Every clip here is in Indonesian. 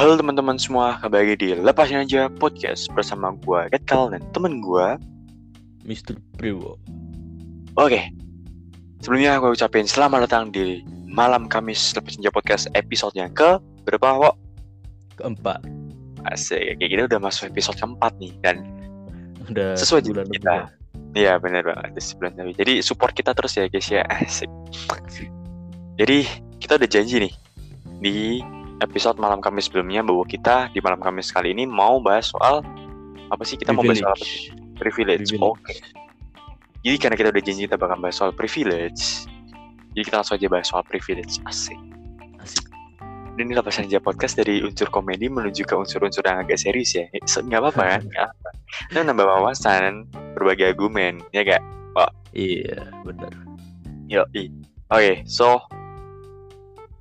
Halo teman-teman semua, kembali di Lepasin Aja Podcast bersama gue Getkal dan temen gue Mr. Priwo. Oke, sebelumnya gue ucapin selamat datang di malam Kamis Lepasin Aja Podcast episode yang ke berapa, Wok? Keempat. Asik, kayak gini udah masuk episode keempat nih Dan Udah sesuai lebih kita ya. Iya bener banget, sebulan lebih Jadi support kita terus ya guys ya, asik Jadi kita udah janji nih Di episode malam Kamis sebelumnya bahwa kita di malam Kamis kali ini mau bahas soal apa sih kita mau bahas soal apa sih? Privilege. Privilege. Oke. Jadi karena kita udah janji kita bakal bahas soal privilege, jadi kita langsung aja bahas soal privilege. Asik. Asik. Dan ini lepasan aja podcast dari unsur komedi menuju ke unsur-unsur yang agak serius ya. So, Nggak apa-apa kan? Nggak apa. Nambah wawasan, berbagai argumen, ya gak? Iya, benar. Yo, Oke, so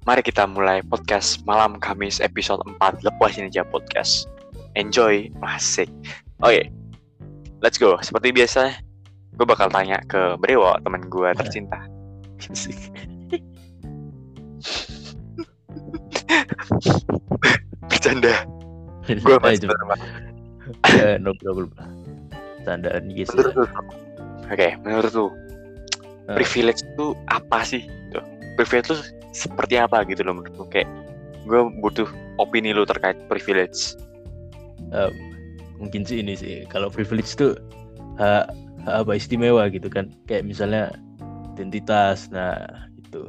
mari kita mulai podcast malam Kamis episode 4 Lepasin aja podcast. Enjoy, asik. Oke, let's go. Seperti biasa, gue bakal tanya ke Brewo, teman gue tercinta. Bercanda, gue Ayo, masih berteman. Ya, no problem. Tandaan guys. Menurut Oke, menurut lu, Ah. privilege itu apa sih? Tuh, Privilege itu seperti apa gitu loh menurut lu? Kayak gue butuh opini lu terkait privilege. Em, mungkin sih ini sih. Kalau privilege tuh hak, hak apa istimewa gitu kan. Kayak misalnya identitas. Nah, itu.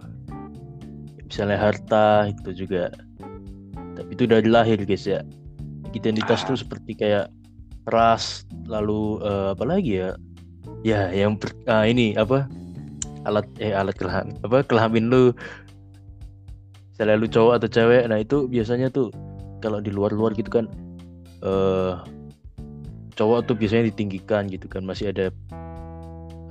Misalnya harta itu juga. Tapi itu dari lahir guys ya. Identitas Ah. tuh seperti kayak ras, lalu eh, apa lagi ya? Ya, yang ber- ah, ini apa? Alat eh alat kelamin apa kelamin lu misalnya lu cowok atau cewek nah itu biasanya tuh kalau di luar-luar gitu kan eh cowok tuh biasanya ditinggikan gitu kan masih ada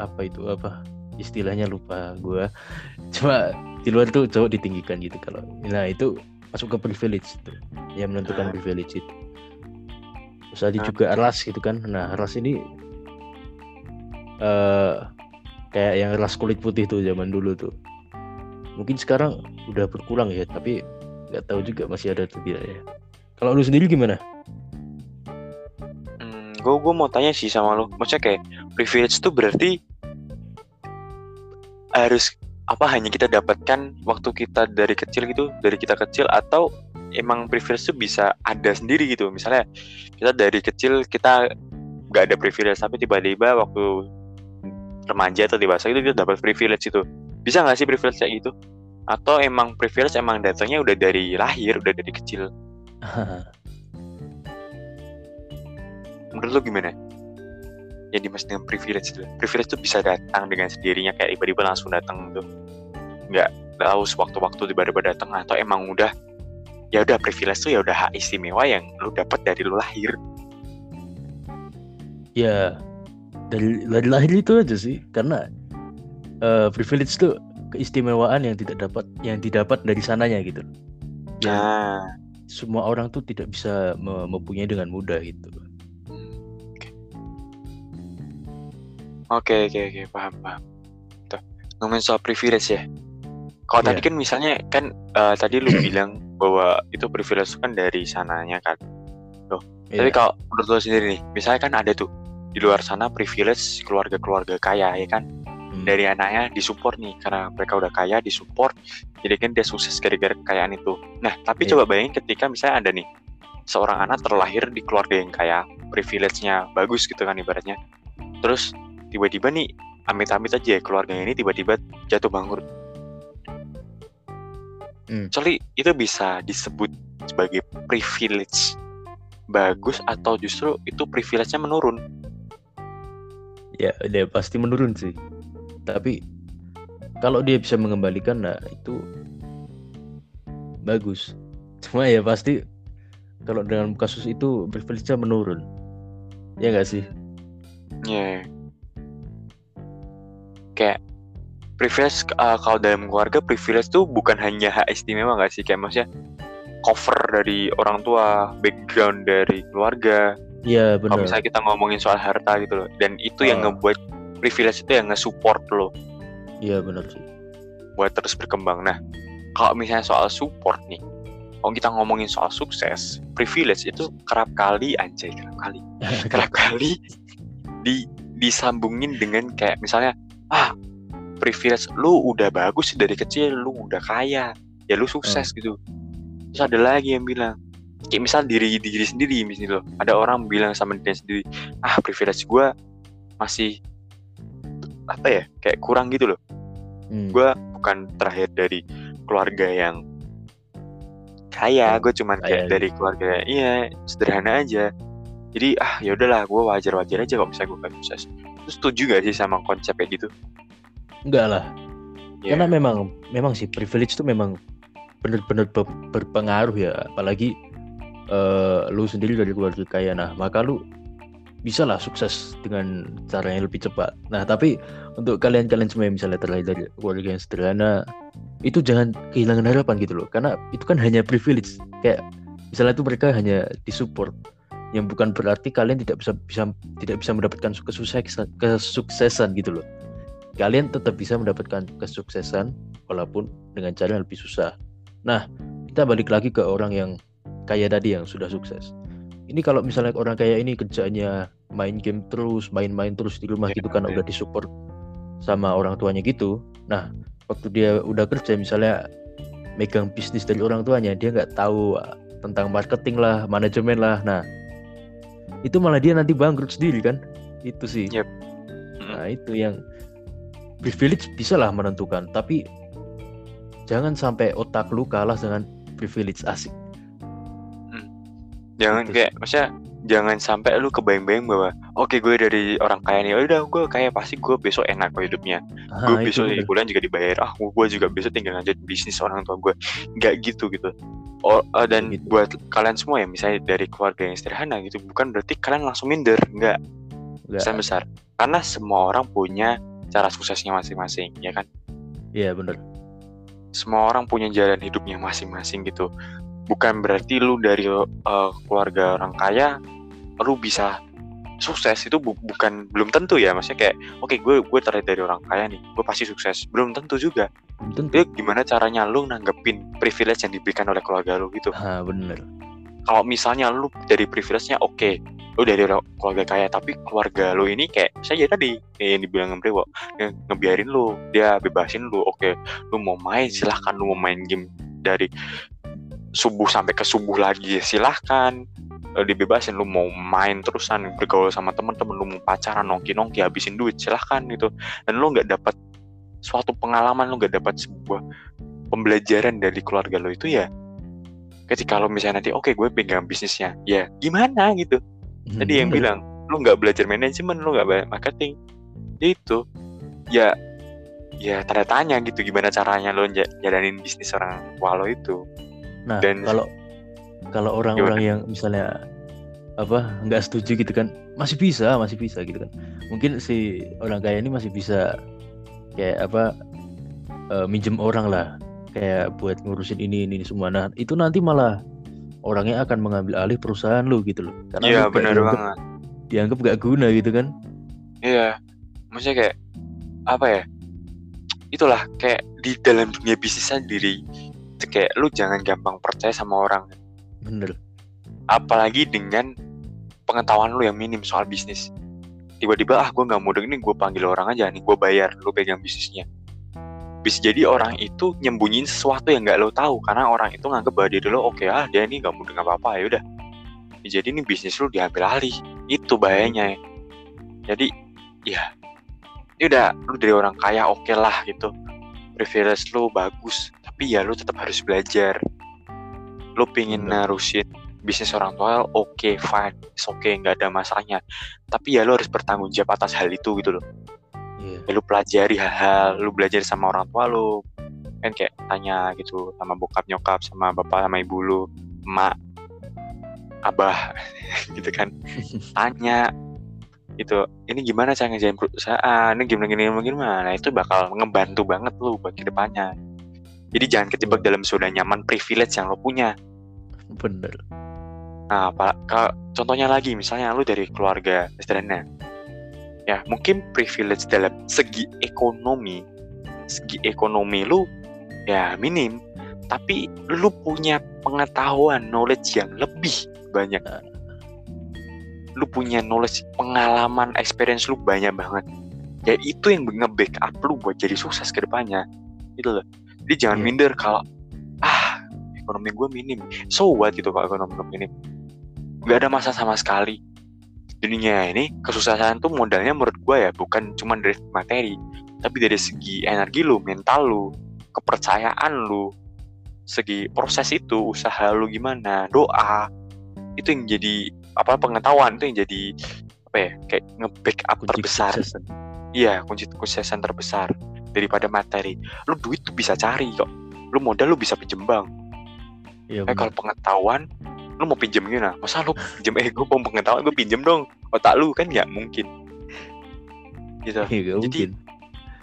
apa itu apa istilahnya lupa gua cuma di luar tuh cowok ditinggikan gitu kalau nah itu masuk ke privilege itu yang menentukan Ah. privilege itu terus tadi Ah. juga ras gitu kan nah ras ini eh kayak yang ras kulit putih tuh zaman dulu tuh mungkin sekarang udah berkurang ya tapi nggak tahu juga masih ada atau tidak ya. Kalau lu sendiri gimana? Hmm, gue mau tanya sih sama lo, maksudnya kayak privilege itu berarti harus apa hanya kita dapatkan waktu kita dari kecil gitu, dari kita kecil atau emang privilege itu bisa ada sendiri gitu, misalnya kita dari kecil kita nggak ada privilege tapi tiba-tiba waktu remaja atau dewasa itu kita dapat privilege itu, bisa nggak sih privilege kayak gitu? Atau emang privilege emang datangnya udah dari lahir, udah dari kecil? menurut lo gimana? Yang dimaksud dengan privilege itu, privilege itu bisa datang dengan sendirinya kayak tiba-tiba langsung datang tuh, nggak tahu sewaktu-waktu tiba-tiba datang atau emang udah ya udah privilege tuh ya udah hak istimewa yang lu dapat dari lu lahir. ya dari, dari lahir itu aja sih karena eh, privilege itu keistimewaan yang tidak dapat yang didapat dari sananya gitu yang Nah, semua orang tuh tidak bisa me- mempunyai dengan mudah gitu oke oke oke paham paham. Tuh ngomongin soal privilege ya. Kalau tadi Iya. kan misalnya kan eh, tadi lu bilang bahwa itu privilege kan dari sananya kan. Tapi Iya. kalau menurut lo sendiri nih, misalnya kan ada tuh di luar sana privilege keluarga-keluarga kaya ya kan, Hmm. dari anaknya disupport nih karena mereka udah kaya disupport, jadi kan dia sukses gara-gara kekayaan itu. Nah tapi Iya. coba bayangin ketika misalnya ada nih seorang anak terlahir di keluarga yang kaya, privilege-nya bagus gitu kan ibaratnya, terus tiba-tiba nih amit-amit aja ya keluarganya ini tiba-tiba jatuh bangkrut. Hmm. Actually itu bisa disebut sebagai privilege bagus atau justru itu privilege-nya menurun. ya dia pasti menurun sih tapi kalau dia bisa mengembalikan nah itu bagus cuma ya pasti kalau dengan kasus itu privilege-nya menurun ya nggak sih Ya. Kayak privilege uh, kalau dalam keluarga privilege tuh bukan hanya hak istimewa gak sih kayak maksudnya cover dari orang tua, background dari keluarga. Iya Kalau benar misalnya kita ngomongin soal harta gitu loh, dan itu yang Ah. ngebuat privilege itu yang nge-support lo. Iya benar sih. Buat terus berkembang. Nah, kalau misalnya soal support nih, kalau kita ngomongin soal sukses privilege itu kerap kali anjay kerap kali. Kerap kali di disambungin dengan kayak misalnya ah privilege lu udah bagus dari kecil lu udah kaya ya lu sukses gitu. Terus ada lagi yang bilang kayak misal diri diri sendiri misalnya loh ada orang bilang sama diri sendiri ah privilege gue masih apa ya kayak kurang gitu loh. Hmm. gue bukan terakhir dari keluarga yang kaya gue cuman kaya kayak gitu. dari keluarga iya sederhana aja. Jadi ah ya udahlah gue wajar wajar aja kalau misalnya gue gak sukses. Terus setuju gak sih sama konsep kayak gitu? Enggak lah. Ya, karena memang memang sih privilege itu memang benar-benar be- berpengaruh ya. Apalagi eh, lu sendiri dari keluarga kaya. Nah maka lu bisa lah sukses dengan cara yang lebih cepat. Nah tapi untuk kalian-kalian semua yang misalnya terlahir dari keluarga yang sederhana itu jangan kehilangan harapan gitu loh. Karena itu kan hanya privilege. Kayak misalnya itu mereka hanya disupport. Yang bukan berarti kalian tidak bisa bisa tidak bisa mendapatkan kesuksesan kesuksesan gitu loh. Kalian tetap bisa mendapatkan kesuksesan walaupun dengan cara yang lebih susah. Nah, kita balik lagi ke orang yang kaya tadi yang sudah sukses. Ini kalau misalnya orang kaya ini kerjanya main game terus, main-main terus di rumah Ya, gitu karena ya. udah disupport sama orang tuanya gitu. Nah, waktu dia udah kerja misalnya megang bisnis dari orang tuanya, dia nggak tahu uh, tentang marketing lah, manajemen lah. Nah, itu malah dia nanti bangkrut sendiri kan? Itu sih. Yep. Nah, itu yang privilege bisa lah menentukan, tapi jangan sampai otak lu kalah dengan privilege asik. Jangan Gitu kayak maksudnya jangan sampai lu kebayang-bayang bahwa oke gue dari orang kaya nih udah gue kaya pasti gue besok enak kok hidupnya. Gue Ah, itu besok di bener. bulan juga dibayar. Ah gue juga besok tinggal lanjut bisnis orang tua gue. Nggak gitu gitu. Oh, eh, dan Gitu. buat kalian semua ya misalnya dari keluarga yang sederhana gitu bukan berarti kalian langsung minder nggak. Besar besar. Karena semua orang punya cara suksesnya masing-masing ya kan? Iya bener. semua orang punya jalan hidupnya masing-masing gitu bukan berarti lu dari eh, keluarga orang kaya lu bisa sukses. Itu bu- bukan belum tentu ya. Maksudnya kayak oke gue gue terlihat dari orang kaya nih gue pasti sukses. Belum tentu juga. Belum tentu. Jadi gimana caranya lu nanggepin privilege yang diberikan oleh keluarga lu gitu. Ah bener. kalau misalnya lu dari privilege-nya oke lu dari keluarga kaya tapi keluarga lu ini kayak saya tadi kayak yang dibilang yang ngebiarin lu dia bebasin lu oke lu mau main silahkan lu mau main game dari subuh sampai ke subuh lagi silahkan. Eh, dibebasin lu mau main terusan bergaul sama temen-temen lu mau pacaran nongki nongki habisin duit silahkan gitu. Dan lu nggak dapat suatu pengalaman lu nggak dapat sebuah pembelajaran dari keluarga lu itu ya ketika lo misalnya nanti oke gue pegang bisnisnya ya gimana gitu. Tadi yang bilang lu nggak belajar manajemen lu nggak belajar marketing. Ya itu ya ya tanda tanya gitu gimana caranya lo ja- jalanin bisnis orang tua lo itu Nah dan- kalau kalau orang-orang yang misalnya apa nggak setuju gitu kan masih bisa masih bisa gitu kan. Mungkin si orang kaya ini masih bisa kayak apa eh, minjem orang lah. Kayak buat ngurusin ini ini semua. Nah itu nanti malah orangnya akan mengambil alih perusahaan lu gitu loh. Karena iya benar dianggap, banget. dianggap gak guna gitu kan. Iya maksudnya kayak apa ya itulah kayak di dalam dunia bisnis sendiri kayak lu jangan gampang percaya sama orang. Bener. Apalagi dengan pengetahuan lu yang minim soal bisnis. Tiba-tiba ah gue nggak mudeng ini gue panggil orang aja nih gue bayar lu pegang bisnisnya. Bisa jadi orang itu nyembunyiin sesuatu yang nggak lo tahu karena orang itu nganggep bahwa diri lo oke ah dia ini nggak mudeng apa apa ya udah. Jadi ini bisnis lu diambil alih. Itu bahayanya. Jadi ya ya udah lu dari orang kaya oke lah gitu. Privilege lu bagus tapi ya lu tetap harus belajar. Lu pingin Bener. narusin bisnis orang tua oke fine. It's okay nggak ada masalahnya. Tapi ya lu harus bertanggung jawab atas hal itu gitu loh. Iya. Ya lu pelajari hal-hal lu belajar sama orang tua lu. Kan kayak tanya gitu sama bokap nyokap sama bapak sama ibu lu emak abah gitu kan. Tanya gitu ini gimana cara ngejalan perusahaan? Ini gimana gini gimana gimana? Nah, itu bakal ngebantu banget lu buat ke depannya jadi jangan kejebak dalam zona nyaman privilege yang lo punya. Bener. Nah, apa, contohnya lagi, misalnya lu dari keluarga sederhana, ya mungkin privilege dalam segi ekonomi, segi ekonomi lu ya minim, tapi lu punya pengetahuan knowledge yang lebih banyak. Lu punya knowledge pengalaman experience lu banyak banget. Ya itu yang nge-backup lu buat jadi sukses ke depannya. Gitu loh jadi jangan Iya. minder kalau ah ekonomi gue minim. So what gitu kalau ekonomi gue minim? Nggak ada masa sama sekali. Dunia ini kesuksesan tuh modalnya menurut gue ya bukan cuma dari materi tapi dari segi energi lu mental lu kepercayaan lu segi proses itu usaha lu gimana doa itu yang jadi apa pengetahuan itu yang jadi apa ya kayak nge-backup terbesar. Iya, kunci kesuksesan terbesar daripada materi. Lu duit tuh bisa cari kok. Lu modal lu bisa pinjem bank. Iya Eh kalau pengetahuan, lu mau pinjem gimana? Masa lu pinjem eh gue mau pengetahuan gue pinjem dong otak lu kan nggak mungkin. Gitu. Nggak Jadi- mungkin.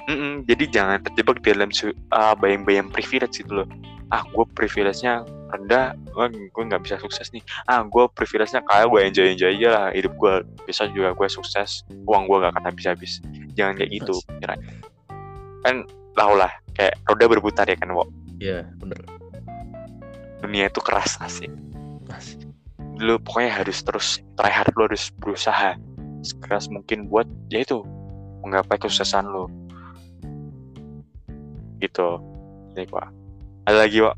Mm-mm, jadi jangan terjebak dalam su- ah, bayang-bayang privilege gitu loh. Ah, gue privilege-nya rendah, gue nggak bisa sukses nih. Ah, gue privilege-nya kaya, gue enjoy-enjoy aja lah. Hidup gue bisa juga gue sukses, uang gue gak akan habis-habis. Jangan kayak gitu, pikirannya. Kan lah, kayak roda berputar ya kan, Wok. Iya benar. Dunia itu keras asik. Asik. Lu pokoknya harus terus try hard, lu harus berusaha sekeras mungkin buat ya itu menggapai kesuksesan lu. Gitu. Jadi, Wak. Ada lagi, Wak?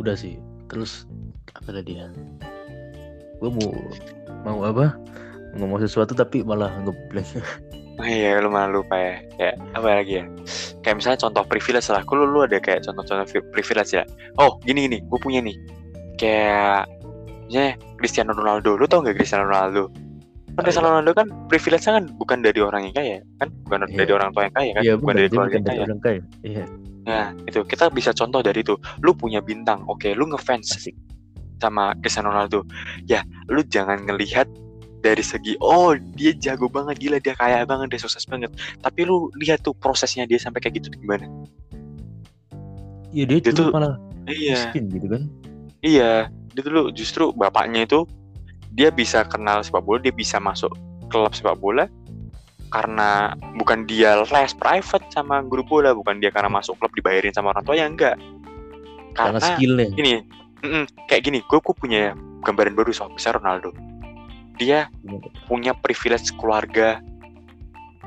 Udah sih. Terus apa tadi ya? Gue mau mau apa? Ngomong sesuatu tapi malah ngeblank. Oh iya, lu malah lupa ya. Kayak apa lagi ya? Kayak misalnya contoh privilege lah. Lu, lu ada kayak contoh-contoh privilege ya? Oh, gini gini, gue punya nih. Kayak misalnya Cristiano Ronaldo. Lu tau gak Cristiano Ronaldo? Kan. Cristiano Ronaldo kan privilege-nya kan bukan dari orang yang kaya, kan? Bukan Iya. dari orang tua yang kaya kan? Iya bukan benar. dari keluarga bukan yang kaya. orang kaya. Iya Nah, itu kita bisa contoh dari itu. Lu punya bintang, oke, lu ngefans asik. sama Cristiano Ronaldo. Ya, lu jangan ngelihat dari segi oh dia jago banget gila dia kaya banget dia sukses banget. Tapi lu lihat tuh prosesnya dia sampai kayak gitu gimana? Iya dia, Dia tuh- malah iya. miskin gitu kan. iya dia dulu justru bapaknya itu dia bisa kenal sepak bola dia bisa masuk klub sepak bola karena bukan dia les private sama guru bola bukan dia karena masuk klub dibayarin sama orang tua ya enggak. Karena karena skillnya. ini mm-mm, kayak gini gue punya gambaran baru soal besar Ronaldo dia Gimana? punya privilege keluarga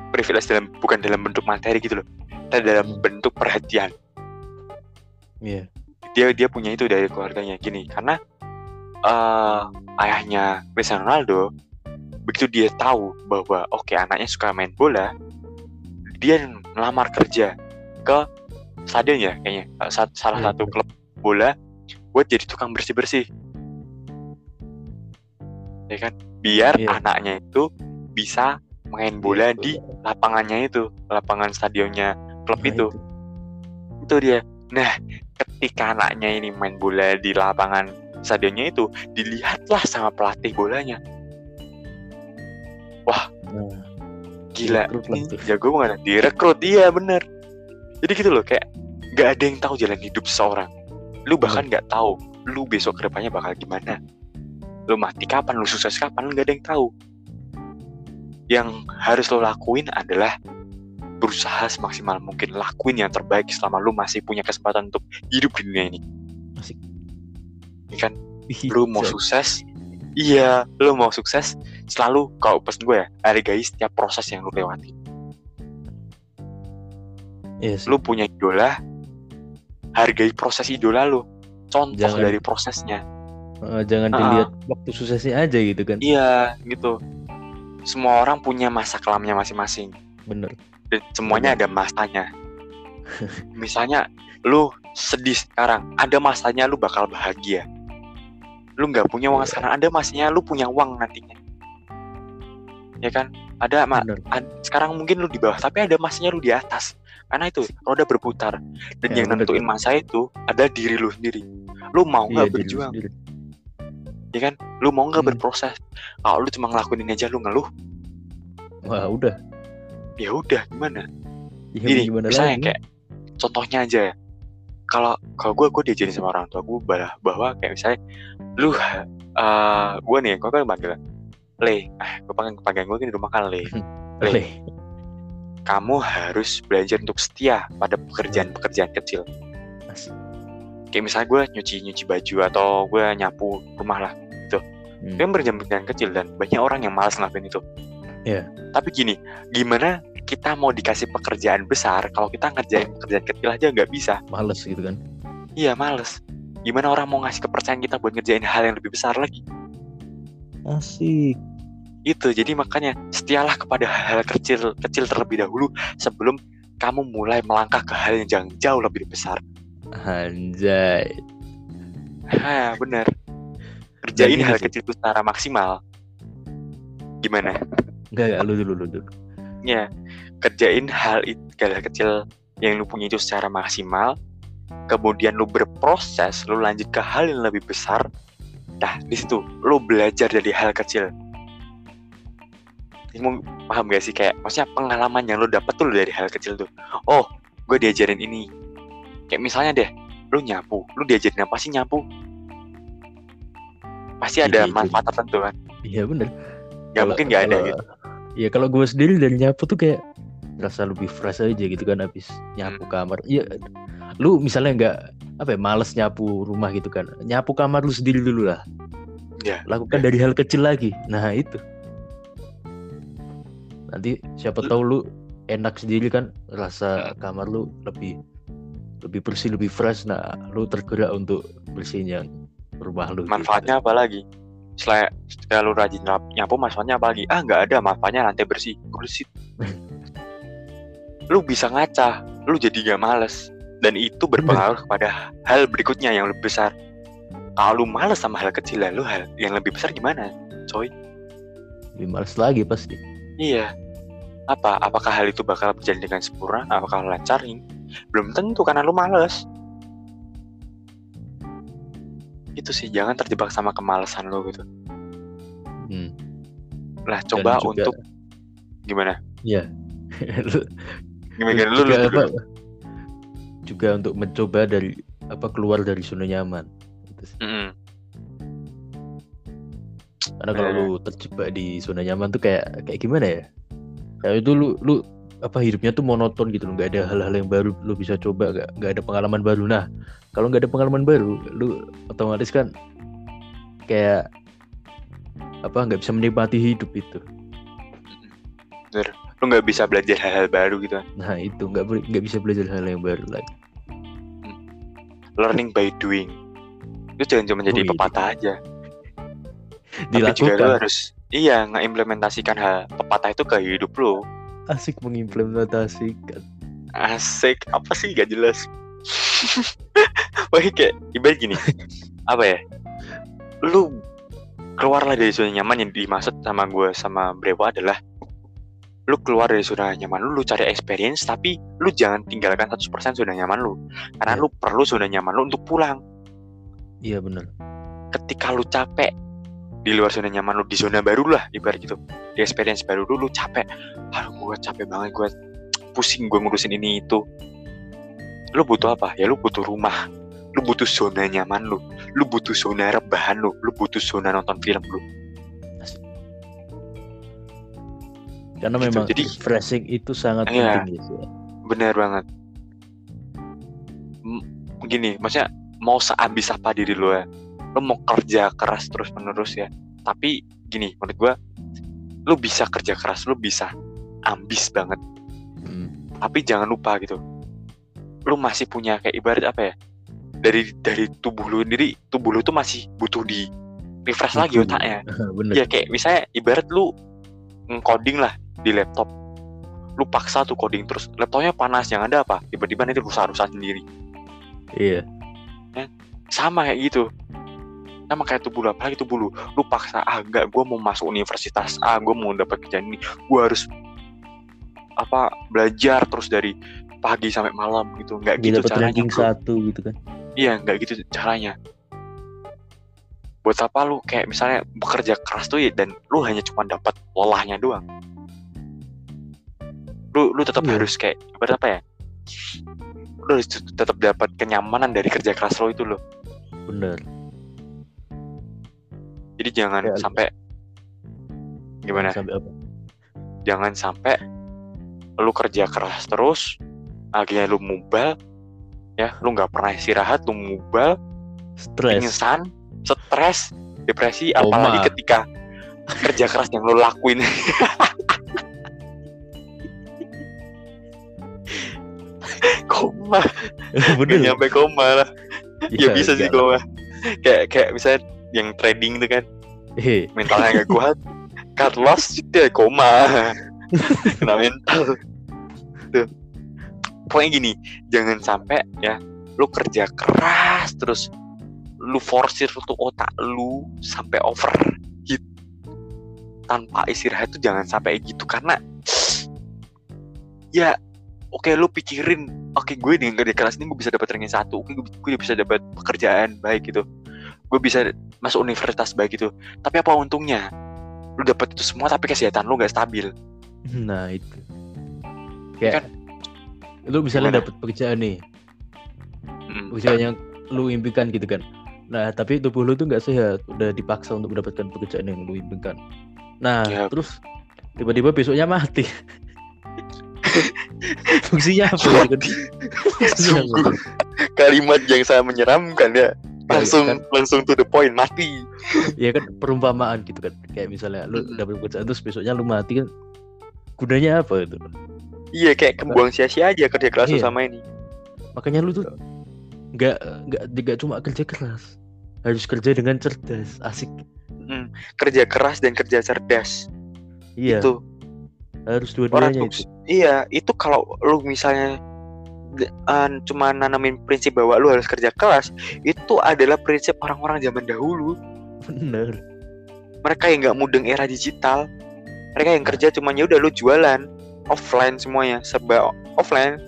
privilege dalam bukan dalam bentuk materi gitu loh tapi dalam Hmm. bentuk perhatian Iya. dia dia punya itu dari keluarganya gini karena eh ayahnya Cristiano Ronaldo begitu dia tahu bahwa oke anaknya suka main bola dia melamar kerja ke stadion ya kayaknya eh, sa- salah Iya, satu klub bola buat jadi tukang bersih bersih ya kan? Biar Iya. anaknya itu bisa main bola di lapangannya itu lapangan stadionnya klub Nah, itu. itu. Dia. Nah ketika anaknya ini main bola di lapangan stadionnya itu dilihatlah sama pelatih bolanya. Nah, gila. ini jago banget. Direkrut. Iya bener. Jadi gitu loh kayak nggak ada yang tahu jalan hidup seseorang. Lu bahkan nggak tahu lu besok ke depannya bakal gimana lu mati kapan lu sukses kapan nggak ada yang tahu. Yang harus lo lakuin adalah berusaha semaksimal mungkin lakuin yang terbaik selama lu masih punya kesempatan untuk hidup di dunia ini. Asik. Ya kan? Lu mau sukses? Iya lu mau sukses selalu kalau pesen gue ya hargai setiap proses yang lu lewati. Iya sih. lu punya idola hargai proses idola lu. Contoh Jangan- dari prosesnya Eh, jangan Ah. dilihat waktu suksesnya aja gitu kan. iya gitu. Semua orang punya masa kelamnya masing-masing. Bener. dan semuanya ada masanya. Misalnya lu sedih sekarang ada masanya lu bakal bahagia. Lu nggak punya uang Iya. sekarang ada masanya lu punya uang nantinya. Ya kan? Ada mak Bener. ad- sekarang mungkin lu di bawah tapi ada masanya lu di atas. Karena itu roda berputar. Dan Ya, yang nentuin masa itu adalah diri lu sendiri. Lu mau Iya, nggak diri lu berjuang? sendiri. Ya kan lu mau nggak Hmm. berproses kalau lu cuma ngelakuin ini aja lu ngeluh Wah udah. ya udah gimana Ya, gini gimana misalnya lagi? kayak contohnya aja ya kalau kalau gue gue diajarin sama orang tua gue bahwa, bahwa kayak misalnya lu eh gue nih gue kan panggil le ah gue panggil panggil gue di rumah kan le le Boleh. kamu harus belajar untuk setia pada pekerjaan-pekerjaan kecil Asik. Kayak misalnya gue nyuci nyuci baju atau gue nyapu rumah lah gitu. Hmm. itu kan berjam-jam kecil dan banyak orang yang malas ngelakuin itu. Iya. tapi gini gimana kita mau dikasih pekerjaan besar kalau kita ngerjain pekerjaan kecil aja nggak bisa? Males gitu kan? Iya males. Gimana orang mau ngasih kepercayaan kita buat ngerjain hal yang lebih besar lagi? Asik. Itu jadi makanya setialah kepada hal kecil kecil terlebih dahulu sebelum kamu mulai melangkah ke hal yang jauh lebih besar anjay. Ha bener kerjain hal kecil itu secara maksimal. Gimana? Enggak enggak. Lu dulu lu dulu. Ya kerjain hal itu hal kecil yang lu punya itu secara maksimal kemudian lu berproses lu lanjut ke hal yang lebih besar. Nah di situ lu belajar dari hal kecil. Kamu paham gak sih? Kayak maksudnya pengalaman yang lu dapat tuh dari hal kecil tuh. Oh gue diajarin ini kayak misalnya deh lu nyapu lu diajarin apa sih nyapu? Pasti ada Iya, iya, manfaat tertentu kan? iya bener. Nggak Kalau- mungkin nggak ada gitu. ya kalau gue sendiri dari nyapu tuh kayak rasa lebih fresh aja gitu kan habis nyapu Hmm. kamar. Iya lu misalnya nggak apa ya males nyapu rumah gitu kan nyapu kamar lu sendiri dulu lah. Ya, lakukan ya. dari hal kecil lagi. Nah itu. Nanti siapa tahu lu enak sendiri kan rasa kamar lu lebih lebih bersih lebih fresh. Nah lu tergerak untuk bersihin yang rumah lu gitu. manfaatnya apa lagi? Selain setelah lu rajin nyapu manfaatnya apa lagi? Ah nggak ada. Manfaatnya lantai bersih. Bersih lu bisa ngaca lu jadi gak males. Dan itu berpengaruh kepada hal berikutnya yang lebih besar. Kalau lu males sama hal kecil lu hal yang lebih besar gimana coy? Lebih males lagi pasti. Iya. Apa? Apakah hal itu bakal berjalan dengan sempurna? Apakah lancar? Ini belum tentu karena lu males itu sih jangan terjebak sama kemalasan lu gitu hmm. lah coba juga- untuk gimana Iya. Lu- gimana lu, juga lu, apa dulu. juga untuk mencoba dari apa keluar dari zona nyaman Gitu sih. Mm-mm. karena kalau Eh. lu terjebak di zona nyaman tuh kayak kayak gimana ya kayak itu lu lu apa hidupnya tuh monoton gitu loh. Nggak ada hal-hal yang baru lu bisa coba nggak nggak ada pengalaman baru. Nah kalau nggak ada pengalaman baru lu otomatis kan kayak apa nggak bisa menikmati hidup itu. Lu nggak bisa belajar hal-hal baru gitu kan? Nah itu. Nggak nggak bisa belajar hal yang baru lagi. Learning by doing. Lu jangan cuma jadi Oh, iya. pepatah aja. Tapi juga lu dilakukan. harus iya ngeimplementasikan hal pepatah itu ke hidup lu asik mengimplementasikan. Asik. Apa sih? Gak jelas. Wah kayak ibarat gini. Apa ya? Lu keluarlah dari zona nyaman yang dimaksud sama gue sama Brewa adalah lu keluar dari zona nyaman lu, lu cari experience tapi lu jangan tinggalkan 100% zona nyaman lu. Karena Iya. lu perlu zona nyaman lu untuk pulang. Iya bener. Ketika lu capek di luar zona nyaman lu di zona baru lah ibarat gitu. Di experience baru lu, lu capek. Aduh gue capek banget gue pusing gue ngurusin ini itu. Lu butuh apa? Ya lu butuh rumah. Lu butuh zona nyaman lu. Lu butuh zona rebahan lu. Lu butuh zona nonton film lu. Karena Gitu, memang jadi- refreshing itu sangat Iya. penting gitu ya bener banget. M- gini maksudnya mau seambis apa diri lu ya lu mau kerja keras terus menerus ya. Tapi gini menurut gua lu bisa kerja keras lu bisa ambis banget. Hmm. tapi jangan lupa gitu. Lu masih punya kayak ibarat apa ya? Dari dari tubuh lu sendiri tubuh lu tuh masih butuh di refresh lagi otaknya. Bener ya kayak misalnya ibarat lu ngcoding lah di laptop. Lu paksa tuh coding terus laptopnya panas yang ada apa? Tiba-tiba nanti rusak-rusak sendiri. Iya. Sama kayak gitu sama kayak tubuh lu apalagi tubuh lu. Lu paksa ah enggak gue mau masuk universitas ah gue mau dapat kerjaan ini. Gue harus apa belajar terus dari pagi sampai malam gitu. Nggak dia gitu caranya ranking satu gitu kan? Iya nggak gitu caranya. Buat apa lu? Kayak misalnya bekerja keras tuh ya dan lu hanya cuma dapat lelahnya doang. Lu lu tetap Iya. harus kayak apa ya? Lu harus tetap dapat kenyamanan dari kerja keras lo itu lo bener jadi jangan Ya, sampai gimana? Sampai apa? Jangan sampai lu kerja keras terus akhirnya lu mubal ya lu nggak pernah istirahat lu mubal stres. pingsan stres depresi Koma. apalagi ketika kerja keras yang lo lakuin. Koma. Bener. Nyampe koma lah. Ya, Iya, bisa sih lah. koma. Kayak kayak misalnya yang trading itu kan. Mentalnya gak kuat cut loss dia koma. Kena mental. Tuh. Pokoknya gini jangan sampai ya lu kerja keras terus lu forsir tuh otak lu sampai over. Hit. Tanpa istirahat tuh jangan sampai gitu karena ya oke lu pikirin oke gue dengan kerja keras ini gue bisa dapat ranking satu oke gue, gue bisa dapat pekerjaan baik gitu gue bisa masuk universitas baik gitu tapi apa untungnya? Lu dapat itu semua tapi kesehatan lu gak stabil. Nah itu. Kayak Kan, lu misalnya gimana? dapat pekerjaan nih. Mm. pekerjaan yang lu impikan gitu kan. Nah tapi tubuh lu tuh nggak sehat. Udah dipaksa untuk mendapatkan pekerjaan yang lu impikan. Nah Ya. terus tiba-tiba besoknya mati. Fungsinya apa? Sungguh. Kalimat yang sangat menyeramkan ya langsung kan? langsung to the point mati. Ya kan perumpamaan gitu kan. Kayak misalnya lu dapat pekerjaan terus besoknya lu mati kan gunanya apa itu? Iya kayak kebuang sia-sia aja kerja keras Iya. sama ini. Makanya lu tuh nggak nggak nggak cuma kerja keras. Harus kerja dengan cerdas asik. Mm. kerja keras dan kerja cerdas. Iya. Itu. Harus dua-duanya itu. iya itu kalau lu misalnya eh, cuma nanamin prinsip bahwa lu harus kerja keras itu adalah prinsip orang-orang zaman dahulu. Bener. Mereka yang nggak mudeng era digital mereka yang kerja cuma ya udah lu jualan offline semuanya serba offline.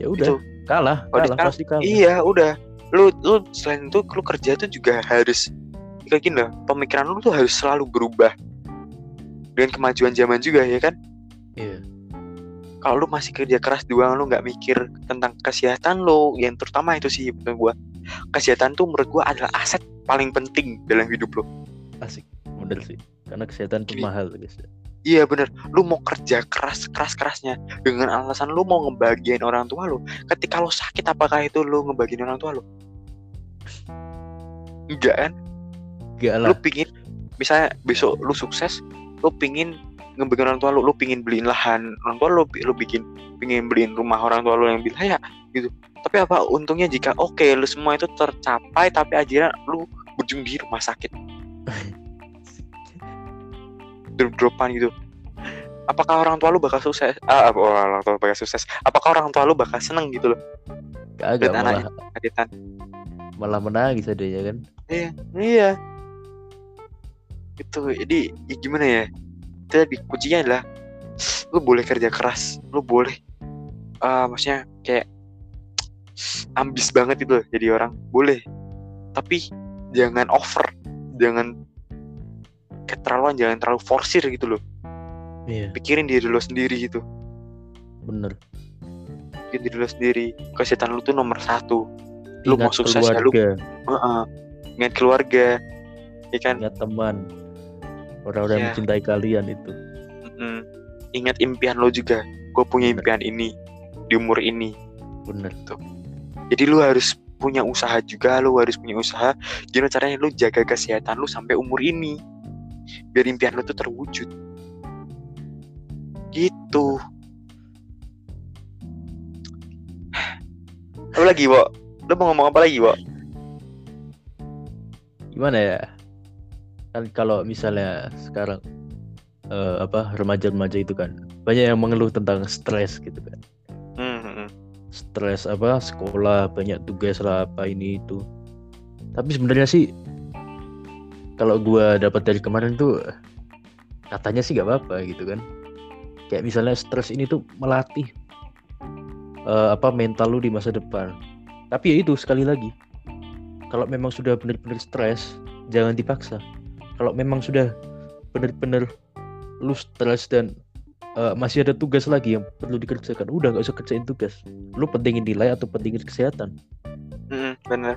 Ya udah kalah Oh, kalah sekarang- pasti kalah. iya udah. Lu lu selain itu lu kerja tuh juga harus kayak gini loh pemikiran lu tuh harus selalu berubah. Dengan kemajuan zaman juga ya kan? Iya kalau lu masih kerja keras doang lu nggak mikir tentang kesehatan lu yang terutama itu sih menurut gua. Kesehatan tuh menurut gua adalah aset paling penting dalam hidup lu. Asik bener sih. Karena kesehatan tuh Gini. mahal guys iya bener. Lu mau kerja keras keras kerasnya dengan alasan lu mau ngebagian orang tua lu ketika lu sakit apakah itu lu ngebagian orang tua lu? Enggak kan? Gak lu lah pingin misalnya besok lu sukses lu pingin ngebagiin orang tua lu lu pingin beliin lahan orang tua lu lu bikin pingin beliin rumah orang tua lu yang lebih layak gitu. Tapi apa untungnya jika oke lu semua itu tercapai tapi akhirnya lu berujung di rumah sakit. Drop dropan gitu. Apakah orang tua lu bakal sukses? Ah apa orang tua bakal sukses? Apakah orang tua lu bakal seneng gitu loh? Kagak malah. anaknya kagetan. Malah menangis adanya kan? Iya, iya. Itu jadi ya gimana ya? Tadi kuncinya adalah lu boleh kerja keras, lu boleh eh maksudnya kayak ambis banget itu loh jadi orang, boleh. Tapi jangan over, jangan keterlaluan, jangan terlalu forsir gitu loh. iya Pikirin diri lo sendiri gitu. bener Pikirin diri lo sendiri. Kesehatan lu tuh nomor satu. Lu mau ingat sukses ya, lu- keluarga Heeh. Ingat keluarga, ya kan? ingat teman orang-orang yang Iya. mencintai kalian itu Mm. Ingat impian lo juga. Gue punya Bener. impian ini di umur ini. bener Jadi lu harus punya usaha juga. Lu harus punya usaha. Gimana caranya lu jaga kesehatan lu sampai umur ini. Biar impian lu tuh terwujud. Gitu. Apa lagi, Wo? Lu mau ngomong apa lagi, Wo? gimana ya kan kalau misalnya sekarang eh, apa remaja-remaja itu kan banyak yang mengeluh tentang stres gitu kan. Hmm, hmm, hmm. stres apa sekolah banyak tugas lah apa ini itu. Tapi sebenarnya sih kalau gua dapat dari kemarin tuh katanya sih gak apa-apa gitu kan. Kayak misalnya stres ini tuh melatih eh, apa mental lu di masa depan. Tapi ya itu sekali lagi kalau memang sudah benar-benar stres jangan dipaksa kalau memang sudah benar-benar lu stres dan eh, masih ada tugas lagi yang perlu dikerjakan udah nggak usah kerjain tugas lu pentingin nilai atau pentingin kesehatan Hmm, bener.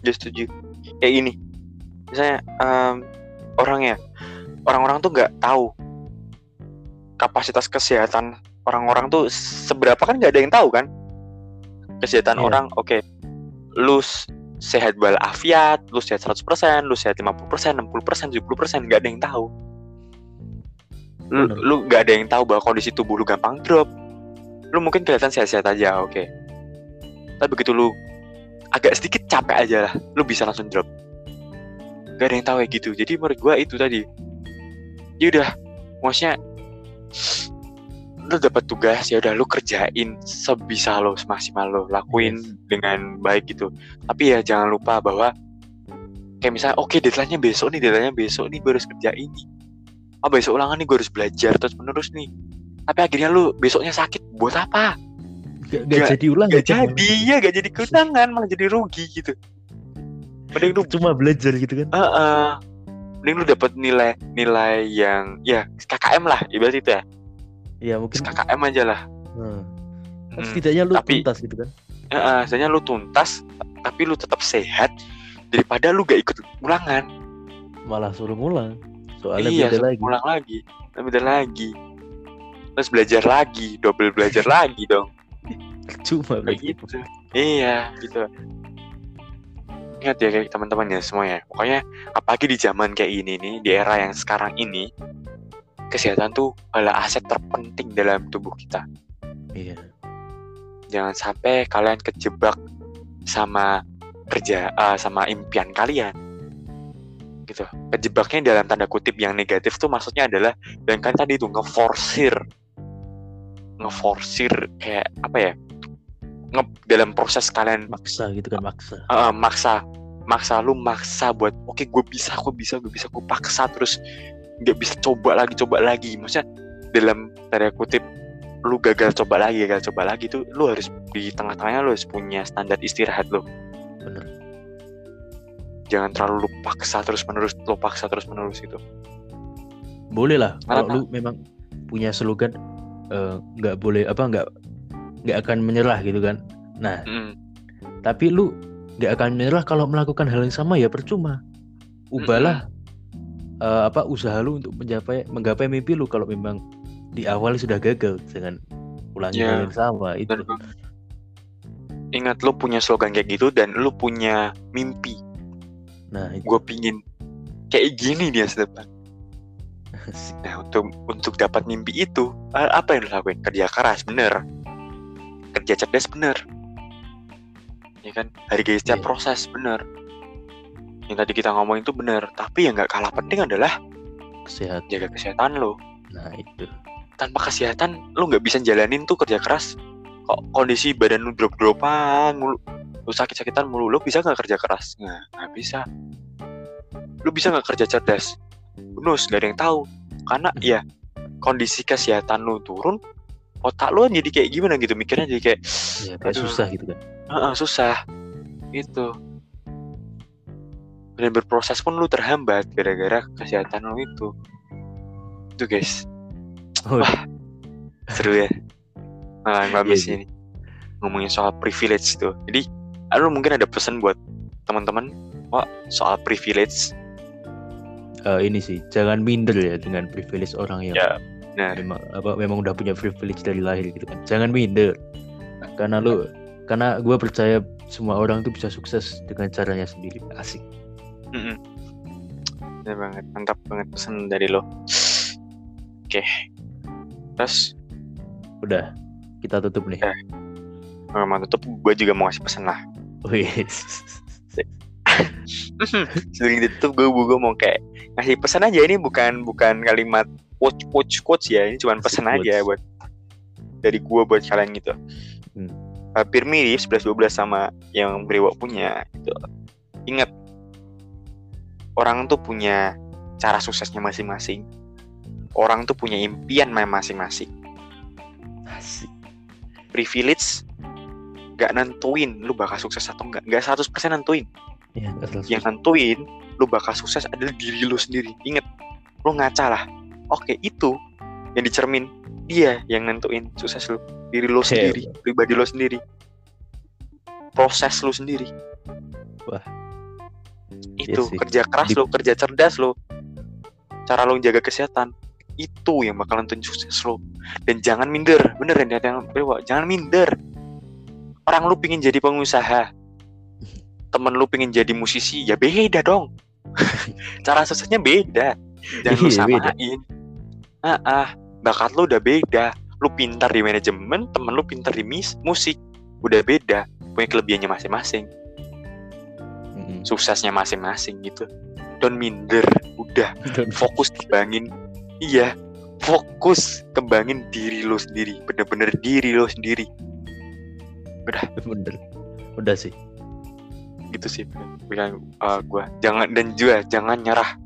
Gue setuju. Kayak gini. Misalnya em, orang ya, orang-orang tuh nggak tahu kapasitas kesehatan orang-orang tuh seberapa kan nggak ada yang tahu kan kesehatan Iya. orang oke lu s- sehat walafiat lu sehat 100% lu sehat 50% 60% 70% nggak ada yang tahu. Lu Bener. lu nggak ada yang tahu bahwa kondisi tubuh lu gampang drop. Lu mungkin kelihatan sehat-sehat aja oke. Tapi begitu lu agak sedikit capek aja lah lu bisa langsung drop. Gak ada yang tahu kayak gitu. Jadi menurut gua itu tadi. Ya udah maksudnya lu dapat tugas ya udah lu kerjain sebisa lo semaksimal lo lakuin Yes. dengan baik gitu. Tapi ya jangan lupa bahwa kayak misalnya oke deadline-nya besok nih deadline-nya besok nih gue harus kerjain nih. Oh besok ulangan nih gue harus belajar terus menerus nih. Tapi akhirnya lu besoknya sakit buat apa? Gak, Nggak- jadi ulang gak gitu malah. jadi ya gak jadi keundangan malah jadi rugi gitu. Mending lu cuma belajar gitu kan? Heeh. mending lu dapat nilai nilai yang ya KKM lah ibarat itu ya ya mungkin. KKM aja lah. Kan Hmm. setidaknya lu Tapi- tuntas gitu kan? Heeh, sebenarnya lu tuntas tapi lu tetap sehat daripada lu gak ikut ulangan. Malah suruh ngulang. Soalnya iya beda lagi. ulang lagi. Beda lagi. Terus belajar lagi double belajar lagi dong. Cuma begitu gitu. Iya gitu. Ingat ya kayak teman-teman ya semuanya pokoknya apalagi di zaman kayak ini nih di era yang sekarang ini kesehatan tuh adalah aset terpenting dalam tubuh kita. Iya. Jangan sampai kalian kejebak sama kerja eh, sama impian kalian. Gitu. Kejebaknya dalam tanda kutip yang negatif tuh maksudnya adalah dan kan tadi itu ngeforsir. Ngeforsir kayak apa ya? Nge dalam proses kalian maksa gitu kan maksa. Eh, maksa. Maksa lu maksa buat oke gue bisa gue bisa gue bisa gue paksa terus nggak bisa coba lagi coba lagi. Maksudnya dalam tanda kutip lu gagal coba lagi gagal coba lagi tuh lu harus di tengah-tengahnya lu harus punya standar istirahat lu. Bener. jangan terlalu lu paksa terus menerus lu paksa terus menerus gitu. Boleh lah kalau lu memang punya slogan eh, nggak boleh apa nggak nggak akan menyerah gitu kan. Nah Mm, tapi lu nggak akan menyerah kalau melakukan hal yang sama ya percuma. Ubahlah eh, apa usaha lu untuk mencapai menggapai mimpi lu kalau memang di awal sudah gagal dengan ulangi hal yang sama itu dan ingat lu punya slogan kayak gitu dan lu punya mimpi nah itu gue pingin kayak gini dia depan Nah untuk untuk dapat mimpi itu a- apa yang lo lakuin? Kerja keras bener, kerja cerdas bener, ya kan? Hargai setiap Iya. proses bener. Yang tadi kita ngomong itu bener, tapi yang nggak kalah penting adalah sehat jaga kesehatan lo. nah itu Tanpa kesehatan lo nggak bisa jalanin tuh kerja keras. Kok kondisi badan lu drop-dropan, mulu, lu sakit-sakitan mulu, lo bisa nggak kerja keras? Nggak, nggak bisa. Lu bisa nggak kerja cerdas? Bonus, nggak ada yang tahu. Karena ya kondisi kesehatan lu turun, otak kan jadi kayak gimana gitu mikirnya jadi kayak ya kayak Aduh. susah gitu kan "Ah, ah, susah gitu dan berproses pun lu terhambat gara-gara kesehatan lu itu. Itu guys. Oh, Wah. seru ya. Nah Iya bagus sih. ini. Ngomongin soal privilege tuh. Jadi lu mungkin ada pesan buat teman-teman wah soal privilege? Eh, ini sih jangan minder ya dengan privilege orang yang Ya, nah memang apa memang udah punya privilege dari lahir gitu kan. Jangan minder. Karena lu karena gue percaya semua orang tuh bisa sukses dengan caranya sendiri. Asik Mm-mm. Bener banget, mantap banget pesan dari lo. Oke, terus udah kita tutup nih Ya. kalau mau tutup, gue juga mau kasih pesan lah. Wih, Sebelum ditutup, gue gue mau kayak ngasih pesan aja ini bukan bukan kalimat quote quote quotes ya, ini cuma pesan Quotes. aja buat dari gue buat kalian gitu. Hmm. Hampir mirip 11-12 sama yang Brewa punya. Gitu. Ingat, orang tuh punya cara suksesnya masing-masing. Orang tuh punya impian masing-masing. asik. Privilege gak nentuin lu bakal sukses atau enggak nggak 100% nentuin. Ya yang nentuin lu bakal sukses adalah diri lu sendiri. Inget lu ngaca lah. Oke itu yang dicermin. Dia yang nentuin sukses lu. Diri lu sendiri pribadi lu sendiri. Proses lu sendiri. Wah. Itu Iya kerja keras lu kerja cerdas lu. Cara lu jaga kesehatan itu yang bakalan tunjuk sukses lo dan jangan minder bener ya yang dewa jangan minder. Orang lu pingin jadi pengusaha. Temen lu pingin jadi musisi ya beda dong. Cara suksesnya beda. Jangan lu Iya, samain. Ah ah bakat lu udah beda. Lu pintar di manajemen temen lu pintar di mis musik udah beda. Punya kelebihannya masing-masing. Suksesnya masing-masing gitu. Don't minder udah. Dan fokus kembangin iya fokus kembangin diri lo sendiri. Bener-bener diri lo sendiri. Bener udah sih. Gitu sih bilang uh, gua. Jangan dan juga jangan nyerah.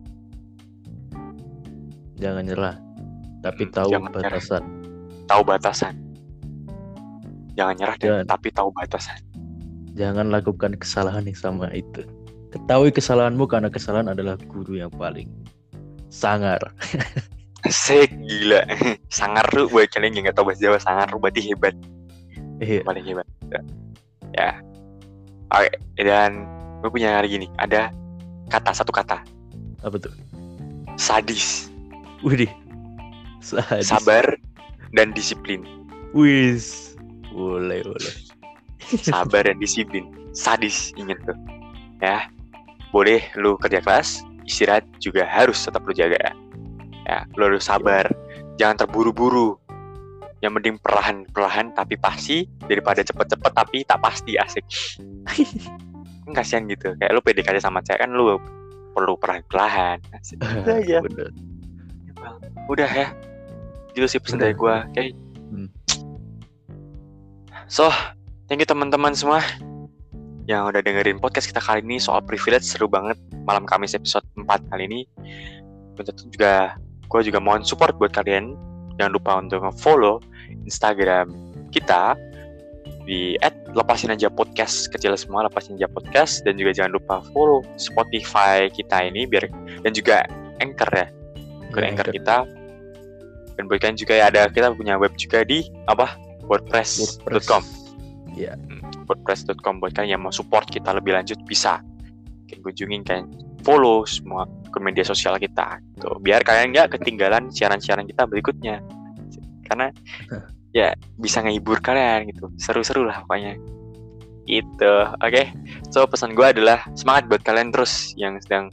Jangan nyerah tapi Hmm, tahu jangan nyerah. batasan. Tahu batasan. Jangan nyerah dan Jangan. tapi tahu batasan. Jangan lakukan kesalahan yang sama itu ketahui kesalahanmu karena kesalahan adalah guru yang paling sangar. Asik gila. Sangar lu buat kalian yang nggak tahu bahasa Jawa sangar berarti hebat. Iya. Paling hebat. Ya, ya. oke dan gue punya hari gini ada kata satu kata. Apa tuh? Sadis. Widih. Sadis. sabar dan disiplin. Wis. Boleh boleh. Sabar dan disiplin. Sadis inget tuh. Ya boleh lu kerja keras istirahat juga harus tetap lu jaga ya lu harus sabar jangan terburu-buru yang penting perlahan-perlahan tapi pasti daripada cepet-cepet tapi tak pasti asik kan kasihan gitu kayak lu PDKT sama cewek kan lu perlu perlahan-perlahan asik. Gitu aja. Bener. udah ya itu sih pesan dari Udah. gua oke Hmm. so thank you teman-teman semua yang udah dengerin podcast kita kali ini soal privilege seru banget. Malam Kamis episode 4 kali ini. Dan tentu juga gue juga mohon support buat kalian. Jangan lupa untuk follow Instagram kita di lepasin aja podcast kecil semua lepasin aja podcast dan juga jangan lupa follow Spotify kita ini biar dan juga Anchor ya. Ke Ya, anchor kita. Dan buat kalian juga ya ada kita punya web juga di apa wordpress.com Iya. wordpress.com buat kalian yang mau support kita lebih lanjut bisa. Kalian kunjungin kalian. Follow semua ke media sosial kita. Tuh biar kalian nggak ketinggalan siaran-siaran kita berikutnya. Karena ya bisa ngehibur kalian gitu. Seru-seru lah pokoknya. Gitu. Oke. So pesan gue adalah semangat buat kalian terus yang sedang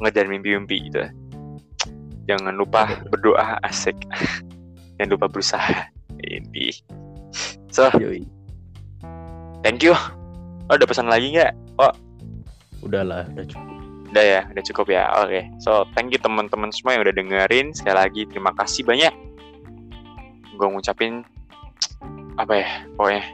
ngejar mimpi-mimpi gitu. Jangan lupa berdoa asik. Jangan lupa berusaha. Ini. So. Thank you. Oh ada pesan lagi nggak? Udahlah udah cukup. Udah ya udah cukup ya. Oke. So thank you teman-teman semua yang udah dengerin. Sekali lagi terima kasih banyak. Gue ngucapin apa ya pokoknya.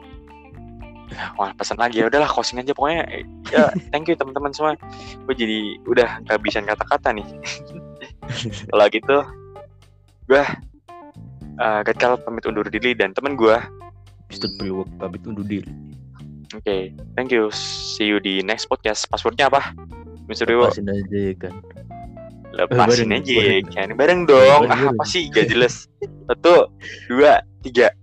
Wah pesan lagi ya. Udahlah closing aja pokoknya. Ya thank you teman-teman semua. Gue jadi udah kehabisan kata-kata nih. Kalau gitu gue uh, Gatkal pamit undur diri dan temen gue Ustadz Priwok pamit undur diri oke thank you. See you di next podcast. Passwordnya apa? Mr. Dewo lepasin aja ya kan. Lepasin bareng, aja bareng. kan? Bareng dong. Bareng, ah, bareng. apa sih? Gak jelas. Satu dua tiga.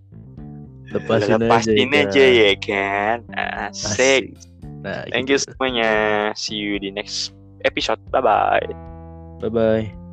Lepasin, lepasin aja, aja, ya ya kan? Kan? asik. Nah thank you gitu. semuanya. See you di next episode. Bye bye bye bye